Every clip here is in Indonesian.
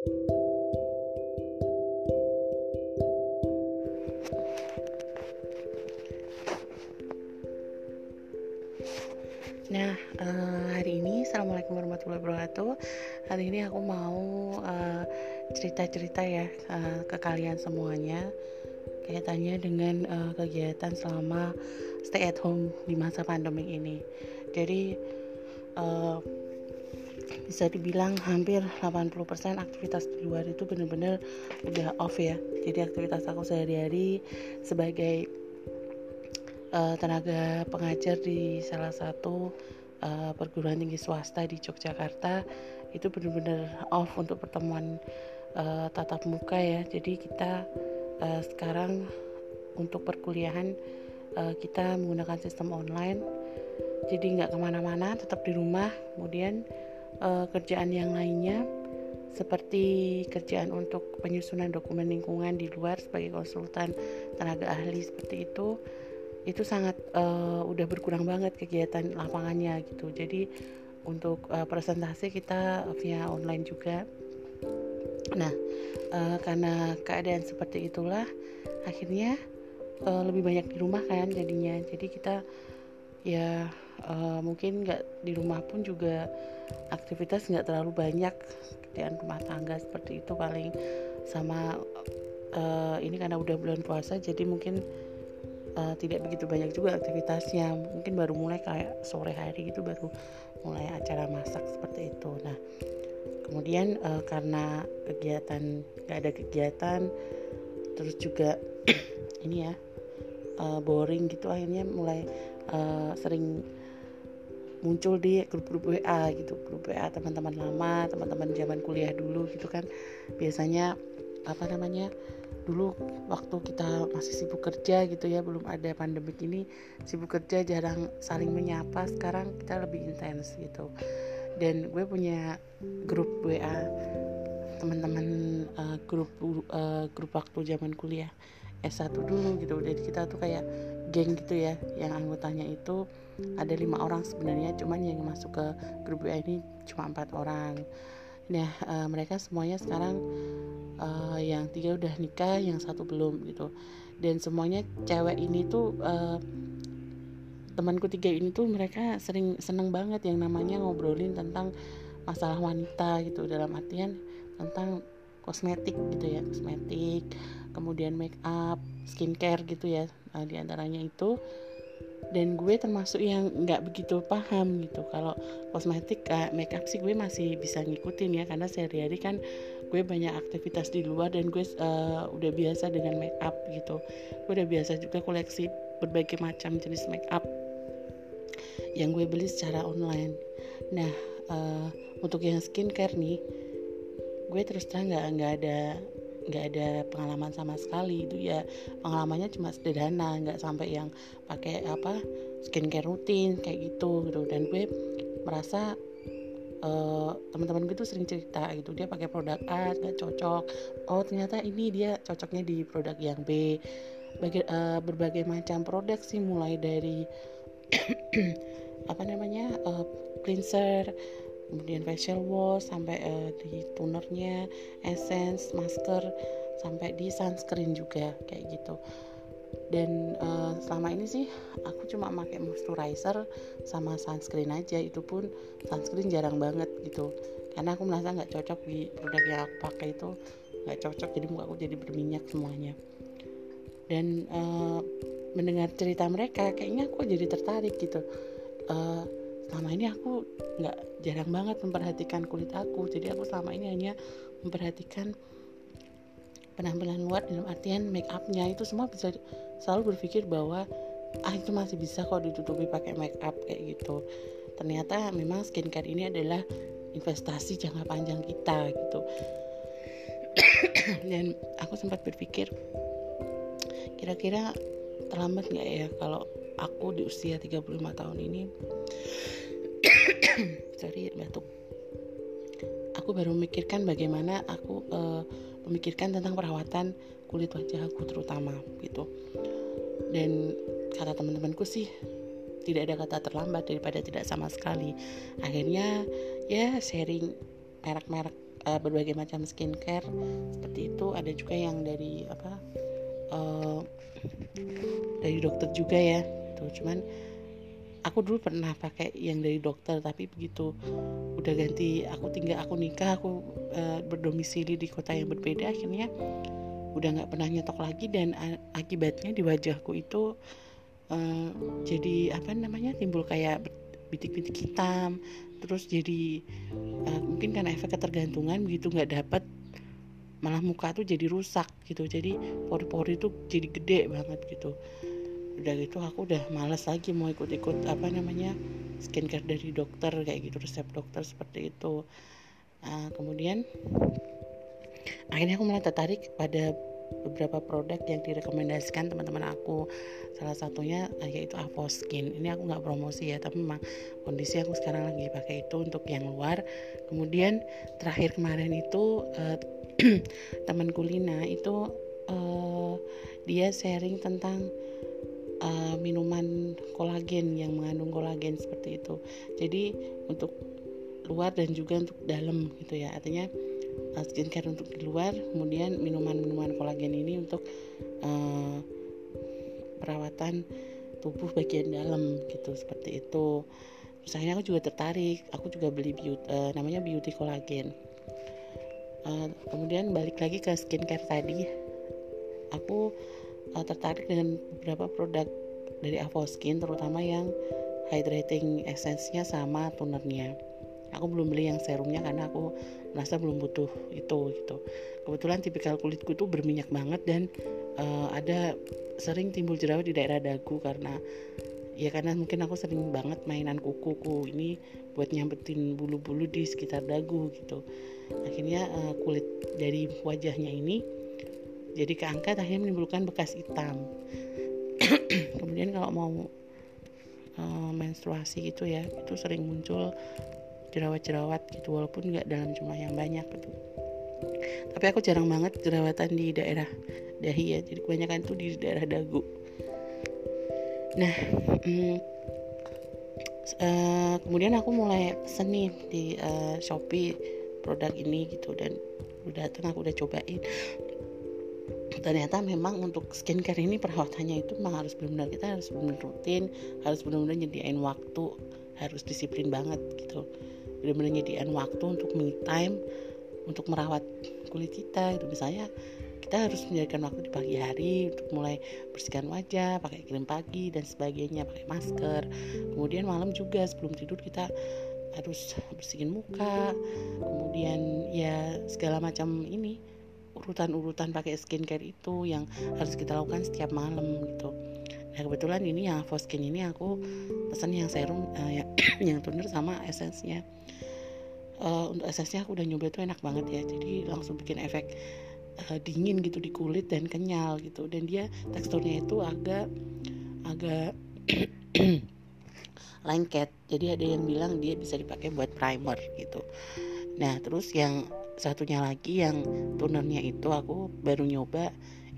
Nah, uh, hari ini Assalamualaikum warahmatullahi wabarakatuh. Hari ini aku mau uh, cerita-cerita ya uh, ke kalian semuanya Kaitannya dengan uh, kegiatan selama stay at home di masa pandemi ini. Jadi uh, bisa dibilang hampir 80% aktivitas di luar itu benar-benar udah off ya. Jadi aktivitas aku sehari-hari sebagai uh, tenaga pengajar di salah satu uh, perguruan tinggi swasta di Yogyakarta itu benar-benar off untuk pertemuan uh, tatap muka ya. Jadi kita uh, sekarang untuk perkuliahan uh, kita menggunakan sistem online. Jadi nggak ke mana-mana tetap di rumah. Kemudian uh, kerjaan yang lainnya seperti kerjaan untuk penyusunan dokumen lingkungan di luar sebagai konsultan tenaga ahli seperti itu itu sangat uh, udah berkurang banget kegiatan lapangannya gitu. Jadi untuk uh, presentasi kita via online juga. Nah uh, karena keadaan seperti itulah akhirnya uh, lebih banyak di rumah kan jadinya. Jadi kita ya uh, mungkin nggak di rumah pun juga aktivitas nggak terlalu banyak kerjaan rumah tangga seperti itu paling sama uh, ini karena udah bulan puasa jadi mungkin uh, tidak begitu banyak juga aktivitasnya. Mungkin baru mulai kayak sore hari itu baru mulai acara masak seperti itu. Nah kemudian uh, karena kegiatan gak ada kegiatan terus juga ini ya boring gitu akhirnya mulai uh, sering muncul di grup-grup WA gitu. Grup WA teman-teman lama teman-teman zaman kuliah dulu gitu kan. Biasanya apa namanya dulu waktu kita masih sibuk kerja gitu ya belum ada pandemi ini sibuk kerja jarang saling menyapa sekarang kita lebih intens gitu. Dan gue punya grup WA teman-teman uh, grup uh, grup waktu zaman kuliah S1 dulu gitu. Jadi kita tuh kayak geng gitu ya yang anggotanya itu ada lima orang sebenarnya cuman yang masuk ke grup WA ini cuma empat orang. Nah, uh, mereka semuanya sekarang uh, yang tiga udah nikah, yang satu belum gitu. Dan semuanya cewek ini tuh uh, temanku tiga ini tuh mereka sering seneng banget yang namanya ngobrolin tentang masalah wanita gitu. Dalam artian tentang kosmetik gitu ya kosmetik kemudian make up skincare gitu ya. Nah, di antaranya itu dan gue termasuk yang nggak begitu paham gitu. Kalau kosmetik kayak makeup sih gue masih bisa ngikutin ya. Karena sehari-hari kan gue banyak aktivitas di luar dan gue uh, udah biasa dengan makeup gitu. Gue udah biasa juga koleksi berbagai macam jenis makeup yang gue beli secara online. Nah uh, untuk yang skincare nih gue terus terang nggak nggak ada nggak ada pengalaman sama sekali. Itu ya pengalamannya cuma sederhana nggak sampai yang pakai apa skincare rutin kayak gitu gitu. Dan gue merasa uh, teman-teman gue tuh sering cerita gitu dia pakai produk A nggak cocok. Oh ternyata ini dia cocoknya di produk yang B. Bagi, uh, berbagai macam produk sih mulai dari apa namanya uh, cleanser kemudian facial wash sampai uh, di tonernya essence masker sampai di sunscreen juga kayak gitu. Dan uh, selama ini sih aku cuma pakai moisturizer sama sunscreen aja. Itu pun sunscreen jarang banget gitu. Karena aku merasa nggak cocok di produk yang aku pakai itu nggak cocok. Jadi muka aku jadi berminyak semuanya. Dan uh, mendengar cerita mereka kayaknya aku jadi tertarik gitu. Uh, selama ini aku nggak jarang banget memperhatikan kulit aku. Jadi aku selama ini hanya memperhatikan penampilan luar dalam artian make upnya. Itu semua bisa selalu berpikir bahwa ah itu masih bisa kok ditutupi pakai make up kayak gitu. Ternyata memang skincare ini adalah investasi jangka panjang kita gitu. Dan aku sempat berpikir kira-kira terlambat nggak ya kalau aku di usia 35 tahun ini sorry batuk. Aku baru memikirkan bagaimana aku uh, memikirkan tentang perawatan kulit wajah aku terutama gitu. Dan kata teman-temanku sih tidak ada kata terlambat daripada tidak sama sekali. Akhirnya ya sharing merek-merek uh, berbagai macam skincare seperti itu. Ada juga yang dari apa uh, dari dokter juga ya tuh cuman aku dulu pernah pakai yang dari dokter tapi begitu udah ganti aku tinggal aku nikah aku uh, berdomisili di kota yang berbeda akhirnya udah nggak pernah nyetok lagi dan akibatnya di wajahku itu uh, jadi apa namanya timbul kayak bintik-bintik hitam terus jadi uh, mungkin karena efek ketergantungan begitu nggak dapat malah muka tuh jadi rusak gitu. Jadi pori-pori tuh jadi gede banget gitu udah gitu aku udah males lagi mau ikut-ikut apa namanya skincare dari dokter kayak gitu resep dokter seperti itu. Nah, kemudian akhirnya aku mulai tertarik pada beberapa produk yang direkomendasikan teman-teman aku. Salah satunya yaitu Avoskin ini aku nggak promosi ya tapi memang kondisi aku sekarang lagi pakai itu untuk yang luar. Kemudian terakhir kemarin itu uh, teman kulina itu uh, dia sharing tentang uh, minuman kolagen yang mengandung kolagen seperti itu. Jadi untuk luar dan juga untuk dalam gitu ya. Artinya uh, skincare untuk di luar kemudian minuman-minuman kolagen ini untuk uh, perawatan tubuh bagian dalam gitu seperti itu. Akhirnya aku juga tertarik aku juga beli beauty, uh, namanya beauty kolagen. Uh, kemudian balik lagi ke skincare tadi. Aku uh, tertarik dengan beberapa produk dari Avoskin terutama yang hydrating essence-nya sama tonernya. Aku belum beli yang serumnya karena aku merasa belum butuh itu gitu. Kebetulan tipikal kulitku tuh berminyak banget dan uh, ada sering timbul jerawat di daerah dagu karena ya karena mungkin aku sering banget mainan kukuku ini buat nyampetin bulu-bulu di sekitar dagu gitu. Akhirnya uh, kulit dari wajahnya ini jadi keangkat akhirnya menimbulkan bekas hitam. Kemudian kalau mau uh, menstruasi gitu ya itu sering muncul jerawat-jerawat gitu walaupun nggak dalam jumlah yang banyak gitu. Tapi aku jarang banget jerawatan di daerah dahi ya jadi kebanyakan itu di daerah dagu. Nah hmm, uh, kemudian aku mulai pesen nih di uh, shopee produk ini gitu dan udah datang aku udah cobain ternyata memang untuk skincare ini perawatannya itu memang harus benar-benar kita harus benar-benar rutin harus benar-benar nyediain waktu harus disiplin banget gitu. Benar-benar nyediain waktu untuk me time untuk merawat kulit kita gitu. Misalnya kita harus menyediakan waktu di pagi hari untuk mulai bersihkan wajah pakai krim pagi dan sebagainya pakai masker. Kemudian malam juga sebelum tidur kita harus bersihin muka kemudian ya segala macam ini urutan-urutan pakai skincare itu yang harus kita lakukan setiap malam gitu. Nah kebetulan ini yang skin ini aku pesan yang serum uh, yang, yang toner sama esensnya. Uh, untuk esensnya aku udah nyoba itu enak banget ya jadi langsung bikin efek uh, dingin gitu di kulit dan kenyal gitu. Dan dia teksturnya itu agak agak lengket. Jadi ada yang bilang dia bisa dipakai buat primer gitu. Nah terus yang satunya lagi yang tonernya itu aku baru nyoba.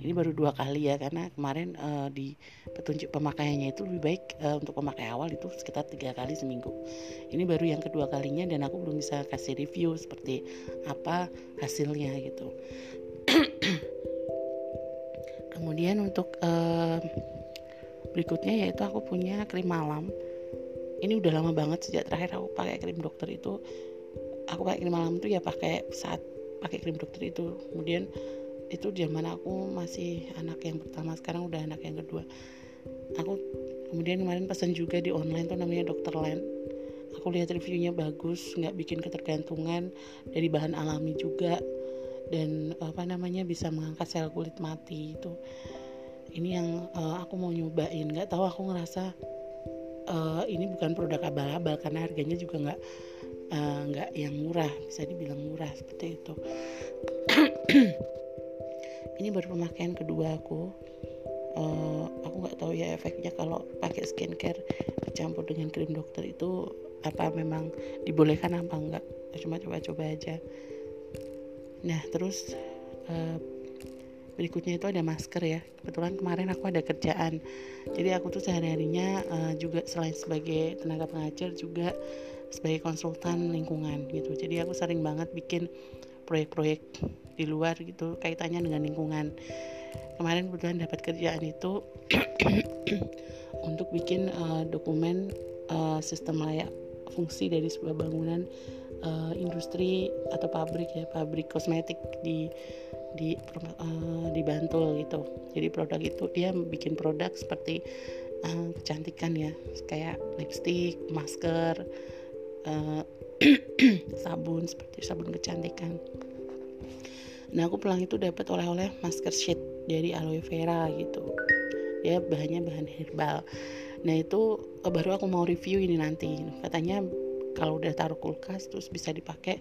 Ini baru dua kali ya karena kemarin uh, di petunjuk pemakaiannya itu lebih baik uh, untuk pemakai awal itu sekitar tiga kali seminggu. Ini baru yang kedua kalinya dan aku belum bisa kasih review seperti apa hasilnya gitu. Kemudian untuk uh, berikutnya yaitu aku punya krim malam. Ini udah lama banget sejak terakhir aku pakai krim dokter itu aku pakai krim malam itu ya pakai saat pakai krim dokter itu. Kemudian itu zaman aku masih anak yang pertama sekarang udah anak yang kedua. Aku kemudian kemarin pesan juga di online tuh namanya dokter Land aku lihat reviewnya bagus nggak bikin ketergantungan dari bahan alami juga. Dan apa namanya bisa mengangkat sel kulit mati itu. Ini yang uh, aku mau nyobain. Nggak tahu aku ngerasa uh, ini bukan produk abal-abal karena harganya juga nggak nggak uh, yang murah bisa dibilang murah seperti itu. Ini baru pemakaian kedua aku. Uh, aku nggak tahu ya efeknya kalau pakai skincare dicampur dengan krim dokter itu apa memang dibolehkan apa enggak cuma coba-coba aja. Nah terus uh, berikutnya itu ada masker ya. Kebetulan kemarin aku ada kerjaan. Jadi aku tuh sehari harinya uh, juga selain sebagai tenaga pengajar juga sebagai konsultan lingkungan gitu. Jadi aku sering banget bikin proyek-proyek di luar gitu kaitannya dengan lingkungan. Kemarin kebetulan dapat kerjaan itu untuk bikin uh, dokumen uh, sistem layak fungsi dari sebuah bangunan uh, industri atau pabrik ya pabrik kosmetik di di uh, di Bantul gitu. Jadi produk itu dia bikin produk seperti uh, kecantikan ya kayak lipstick masker uh, sabun seperti sabun kecantikan. Nah aku pulang itu dapat oleh-oleh masker sheet dari aloe vera gitu. Ya bahannya bahan herbal. Nah itu baru aku mau review ini nanti. Katanya kalau udah taruh kulkas terus bisa dipakai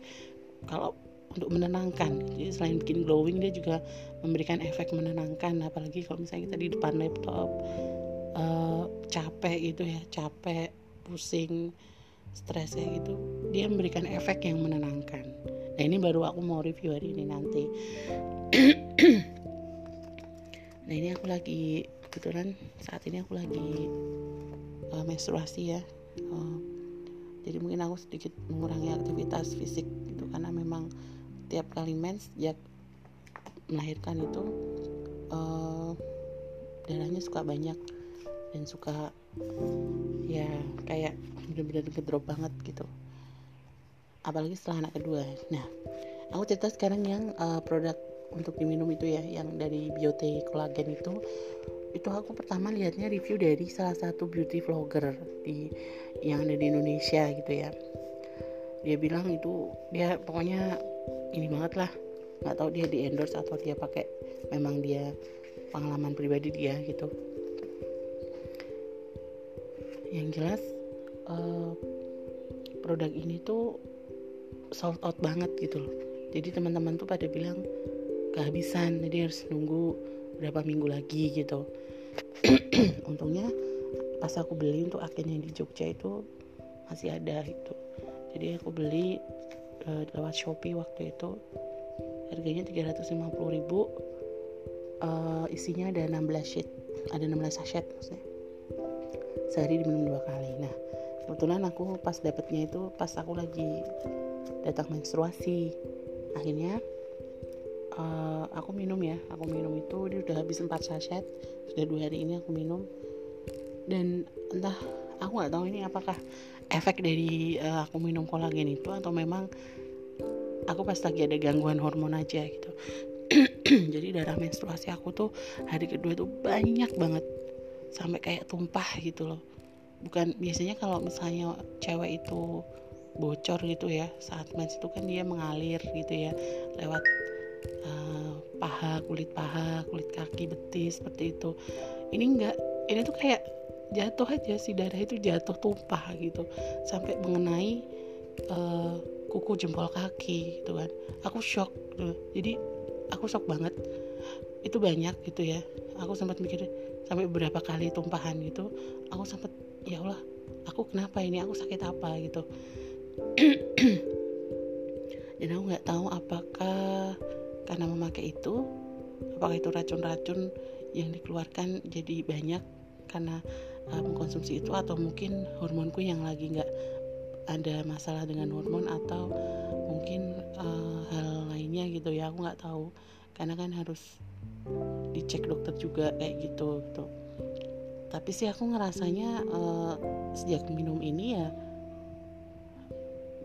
kalau untuk menenangkan. Jadi selain bikin glowing dia juga memberikan efek menenangkan. Apalagi kalau misalnya kita di depan laptop uh, capek gitu ya capek pusing stres kayak gitu. Dia memberikan efek yang menenangkan. Nah ini baru aku mau review hari ini nanti. Nah ini aku lagi kebetulan saat ini aku lagi uh, menstruasi ya. Uh, jadi mungkin aku sedikit mengurangi aktivitas fisik gitu karena memang tiap kali mens sejak melahirkan itu uh, darahnya suka banyak dan suka ya kayak bener-bener ngedrop banget gitu. Apalagi setelah anak kedua. Nah aku cerita sekarang yang uh, produk untuk diminum itu ya yang dari Biote Collagen itu. Itu aku pertama lihatnya review dari salah satu beauty vlogger di yang ada di Indonesia gitu ya. Dia bilang itu dia pokoknya ini banget lah. Nggak tahu dia di endorse atau dia pakai memang dia pengalaman pribadi dia gitu. Yang jelas uh, produk ini tuh sold out banget gitu loh. Jadi teman-teman tuh pada bilang kehabisan jadi harus nunggu berapa minggu lagi gitu. Untungnya pas aku beli untuk akhirnya di Jogja itu masih ada gitu. Jadi aku beli uh, lewat Shopee waktu itu. Harganya 350 ribu. Uh, isinya ada 16 sheet ada 16 sachet maksudnya. Sehari diminum dua kali. Nah kebetulan aku pas dapetnya itu pas aku lagi datang menstruasi. Akhirnya uh, aku minum ya. Aku minum itu dia udah habis 4 sachet. Sudah dua hari ini aku minum. Dan entah aku nggak tahu ini apakah efek dari uh, aku minum kolagen itu atau memang aku pas lagi ada gangguan hormon aja gitu. Jadi darah menstruasi aku tuh hari kedua tuh banyak banget. Sampai kayak tumpah gitu loh bukan biasanya kalau misalnya cewek itu bocor gitu ya saat mens itu kan dia mengalir gitu ya lewat uh, paha kulit paha kulit kaki betis seperti itu. Ini enggak ini tuh kayak jatuh aja si darah itu jatuh tumpah gitu. Sampai mengenai uh, kuku jempol kaki gitu kan. Aku shock tuh jadi aku shock banget. Itu banyak gitu ya. Aku sempat mikir sampai beberapa kali tumpahan gitu aku sempat ya Allah aku kenapa ini? Aku sakit apa gitu? Dan aku nggak tahu apakah karena memakai itu apakah itu racun-racun yang dikeluarkan jadi banyak karena uh, mengkonsumsi itu atau mungkin hormonku yang lagi nggak ada masalah dengan hormon atau mungkin uh, hal lainnya gitu ya. Aku nggak tahu. Karena kan harus dicek dokter juga kayak gitu gitu tapi sih aku ngerasanya uh, sejak minum ini ya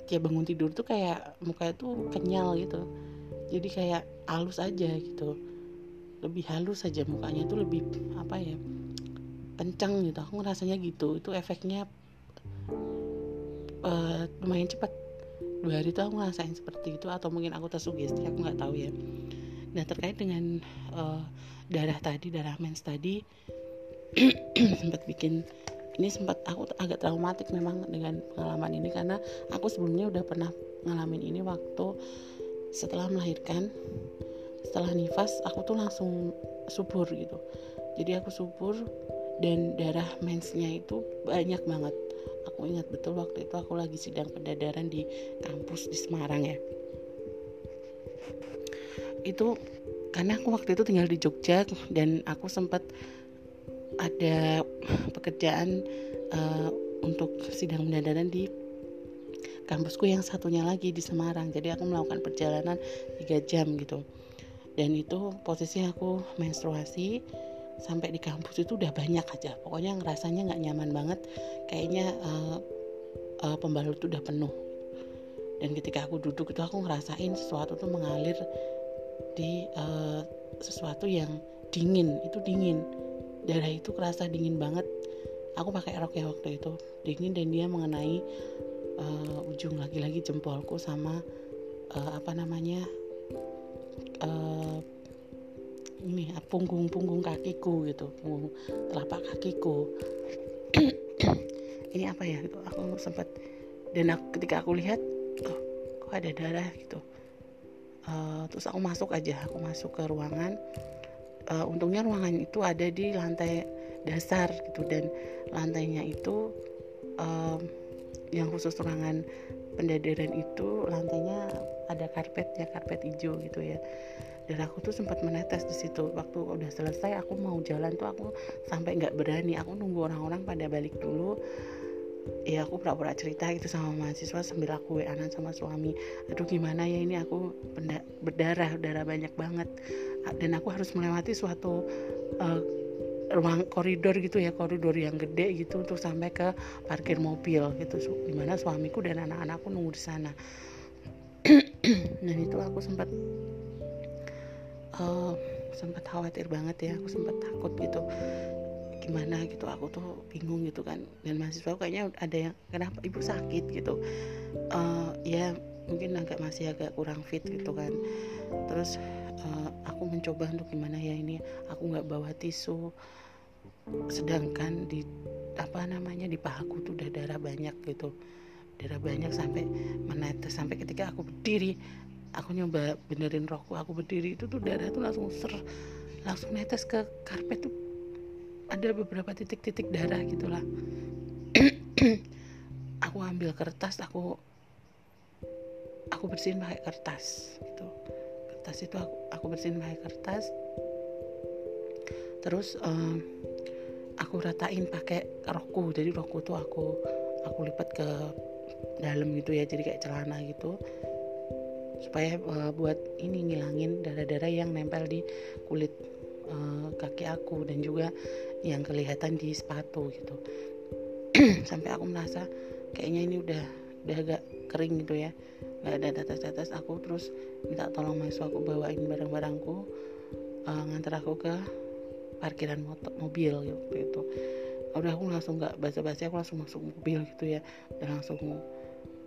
kayak bangun tidur tuh kayak muka itu kenyal gitu. Jadi kayak halus aja gitu. Lebih halus saja mukanya tuh lebih apa ya kencang gitu. Aku ngerasanya gitu. Itu efeknya uh, lumayan cepat dua hari itu aku ngerasain seperti itu atau mungkin aku tersugesti aku nggak tahu ya. Nah terkait dengan uh, darah tadi darah mens tadi sempat bikin ini sempat aku agak traumatik memang dengan pengalaman ini karena aku sebelumnya udah pernah ngalamin ini waktu setelah melahirkan setelah nifas aku tuh langsung subur gitu. Jadi aku subur dan darah mensnya itu banyak banget. Aku ingat betul waktu itu aku lagi sidang pendadaran di kampus di Semarang ya. Itu karena aku waktu itu tinggal di Jogja dan aku sempat ada pekerjaan uh, untuk sidang pendadaran di kampusku yang satunya lagi di Semarang. Jadi aku melakukan perjalanan 3 jam gitu. Dan itu posisi aku menstruasi sampai di kampus itu udah banyak aja. Pokoknya ngerasanya nggak nyaman banget. Kayaknya uh, uh, pembalut udah penuh. Dan ketika aku duduk itu aku ngerasain sesuatu tuh mengalir di uh, sesuatu yang dingin. Itu dingin darah itu kerasa dingin banget. Aku pakai rok ya waktu itu. Dingin dan dia mengenai uh, ujung lagi-lagi jempolku sama uh, apa namanya uh, ini punggung-punggung kakiku gitu. Punggung telapak kakiku. Ini apa ya? Gitu aku sempat dan aku, ketika aku lihat oh kok ada darah gitu. Uh, terus aku masuk aja. Aku masuk ke ruangan uh, untungnya ruangan itu ada di lantai dasar gitu dan lantainya itu um, yang khusus ruangan pendadaran itu lantainya ada karpet ya karpet hijau gitu ya. Dan aku tuh sempat menetes di situ. Waktu udah selesai aku mau jalan tuh aku sampai nggak berani. Aku nunggu orang-orang pada balik dulu ya aku pura-pura cerita gitu sama mahasiswa sambil aku wa sama suami. Aduh gimana ya ini? Aku berdarah darah banyak banget. Dan aku harus melewati suatu uh, ruang koridor gitu ya koridor yang gede gitu untuk sampai ke parkir mobil gitu. Di mana suamiku dan anak-anakku nunggu di sana. Dan itu aku sempat uh, sempat khawatir banget ya. Aku sempat takut gitu gimana gitu aku tuh bingung gitu kan. Dan mahasiswa kayaknya ada yang kenapa ibu sakit? gitu. Uh, ya mungkin agak masih agak kurang fit gitu kan. Terus uh, aku mencoba untuk gimana ya ini aku nggak bawa tisu. Sedangkan di apa namanya di pahaku tuh udah darah banyak gitu. Darah banyak sampai menetes. Sampai ketika aku berdiri aku nyoba benerin rokku aku berdiri itu tuh darah tuh langsung ser langsung netes ke karpet tuh ada beberapa titik-titik darah gitulah. Aku ambil kertas aku aku bersihin pakai kertas gitu. Kertas itu aku, aku bersihin pakai kertas. Terus um, aku ratain pakai rokku. Jadi rokku tuh aku aku lipat ke dalam gitu ya jadi kayak celana gitu. Supaya uh, buat ini ngilangin darah-darah yang nempel di kulit uh, kaki aku. Dan juga yang kelihatan di sepatu gitu. Sampai aku merasa kayaknya ini udah udah agak kering gitu ya. Nggak ada tetes-tetes aku terus minta tolong mahasiswa aku bawain barang-barangku uh, ngantar aku ke parkiran motor, mobil gitu udah aku langsung nggak basa-basi aku langsung masuk mobil gitu ya. Dan langsung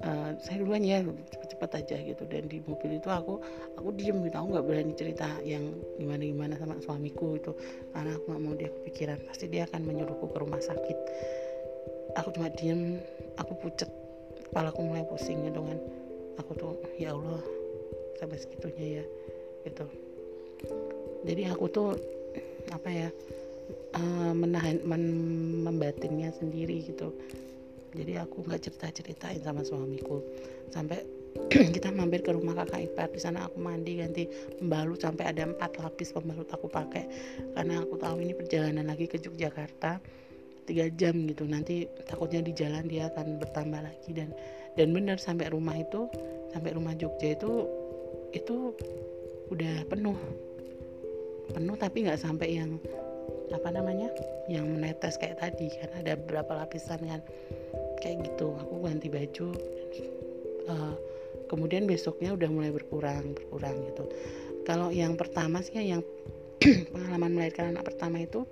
uh, saya duluan ya cepet-cepet aja gitu. Dan di mobil itu aku aku diem gitu. Aku nggak berani cerita yang gimana gimana sama suamiku itu. Karena aku nggak mau dia kepikiran. Pasti dia akan menyuruhku ke rumah sakit. Aku cuma diem aku pucet kepala aku mulai pusing gitu kan. Aku tuh ya Allah sampai segitunya ya gitu. Jadi aku tuh apa ya uh, menahan men, membatinnya sendiri gitu jadi aku nggak cerita ceritain sama suamiku. Sampai kita mampir ke rumah kakak ipar. Di sana aku mandi ganti pembalut. Sampai ada empat lapis pembalut aku pakai. Karena aku tahu ini perjalanan lagi ke Yogyakarta tiga jam gitu. Nanti takutnya di jalan dia akan bertambah lagi. Dan dan benar sampai rumah itu sampai rumah Jogja itu itu udah penuh. Penuh tapi nggak sampai yang apa namanya yang menetes kayak tadi kan. Ada beberapa lapisan kan kayak gitu. Aku ganti baju uh, kemudian besoknya udah mulai berkurang berkurang gitu. Kalau yang pertama sih yang pengalaman melahirkan anak pertama itu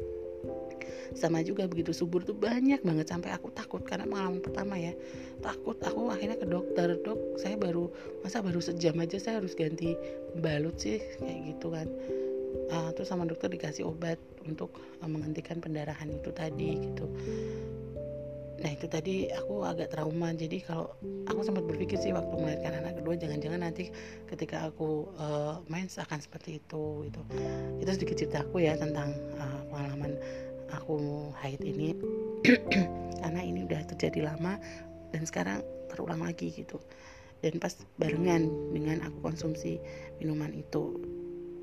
sama juga begitu subur tuh banyak banget. Sampai aku takut karena pengalaman pertama ya takut. Aku akhirnya ke dokter dok saya baru masa baru sejam aja saya harus ganti balut sih? Kayak gitu kan. Uh, terus sama dokter dikasih obat untuk uh, menghentikan pendarahan itu tadi gitu. Nah itu tadi aku agak trauma. Jadi kalau aku sempat berpikir sih waktu melahirkan anak kedua jangan-jangan nanti ketika aku uh, mens akan seperti itu gitu. Itu sedikit cerita aku ya tentang uh, pengalaman aku haid ini. Karena ini udah terjadi lama dan sekarang terulang lagi gitu. Dan pas barengan dengan aku konsumsi minuman itu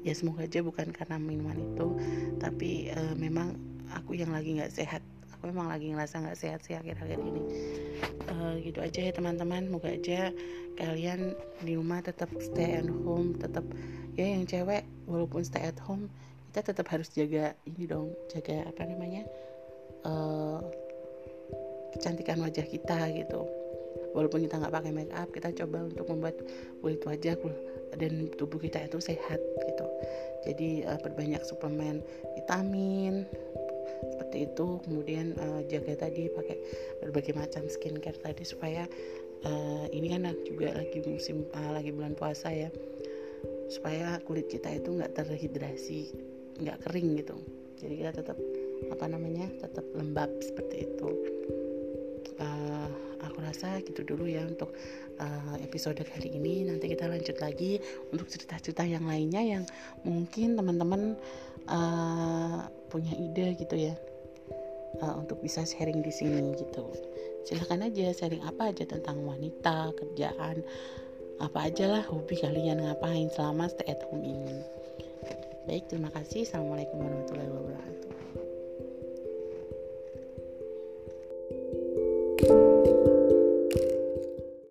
ya semoga aja bukan karena minuman itu tapi uh, memang aku yang lagi nggak sehat. Aku memang lagi ngerasa nggak sehat sih akhir-akhir ini. Uh, gitu aja ya teman-teman. Moga aja kalian di rumah tetap stay at home tetap ya yang cewek walaupun stay at home kita tetap harus jaga ini dong jaga apa namanya uh, kecantikan wajah kita gitu. Walaupun kita nggak pakai make up kita coba untuk membuat kulit wajah dan tubuh kita itu sehat gitu. Jadi uh, perbanyak suplemen vitamin seperti itu. Kemudian uh, jaga tadi pakai berbagai macam skincare tadi supaya uh, ini kan juga lagi musim uh, lagi bulan puasa ya supaya kulit kita itu nggak terhidrasi nggak kering gitu. Jadi kita tetap apa namanya tetap lembab seperti itu uh, aku rasa gitu dulu ya untuk uh, episode kali ini nanti kita lanjut lagi untuk cerita-cerita yang lainnya yang mungkin teman-teman uh, punya ide gitu ya uh, untuk bisa sharing di sini gitu silahkan aja sharing apa aja tentang wanita kerjaan apa aja lah hobi kalian ngapain selama stay at home ini Baik, terima kasih. Assalamualaikum warahmatullahi wabarakatuh.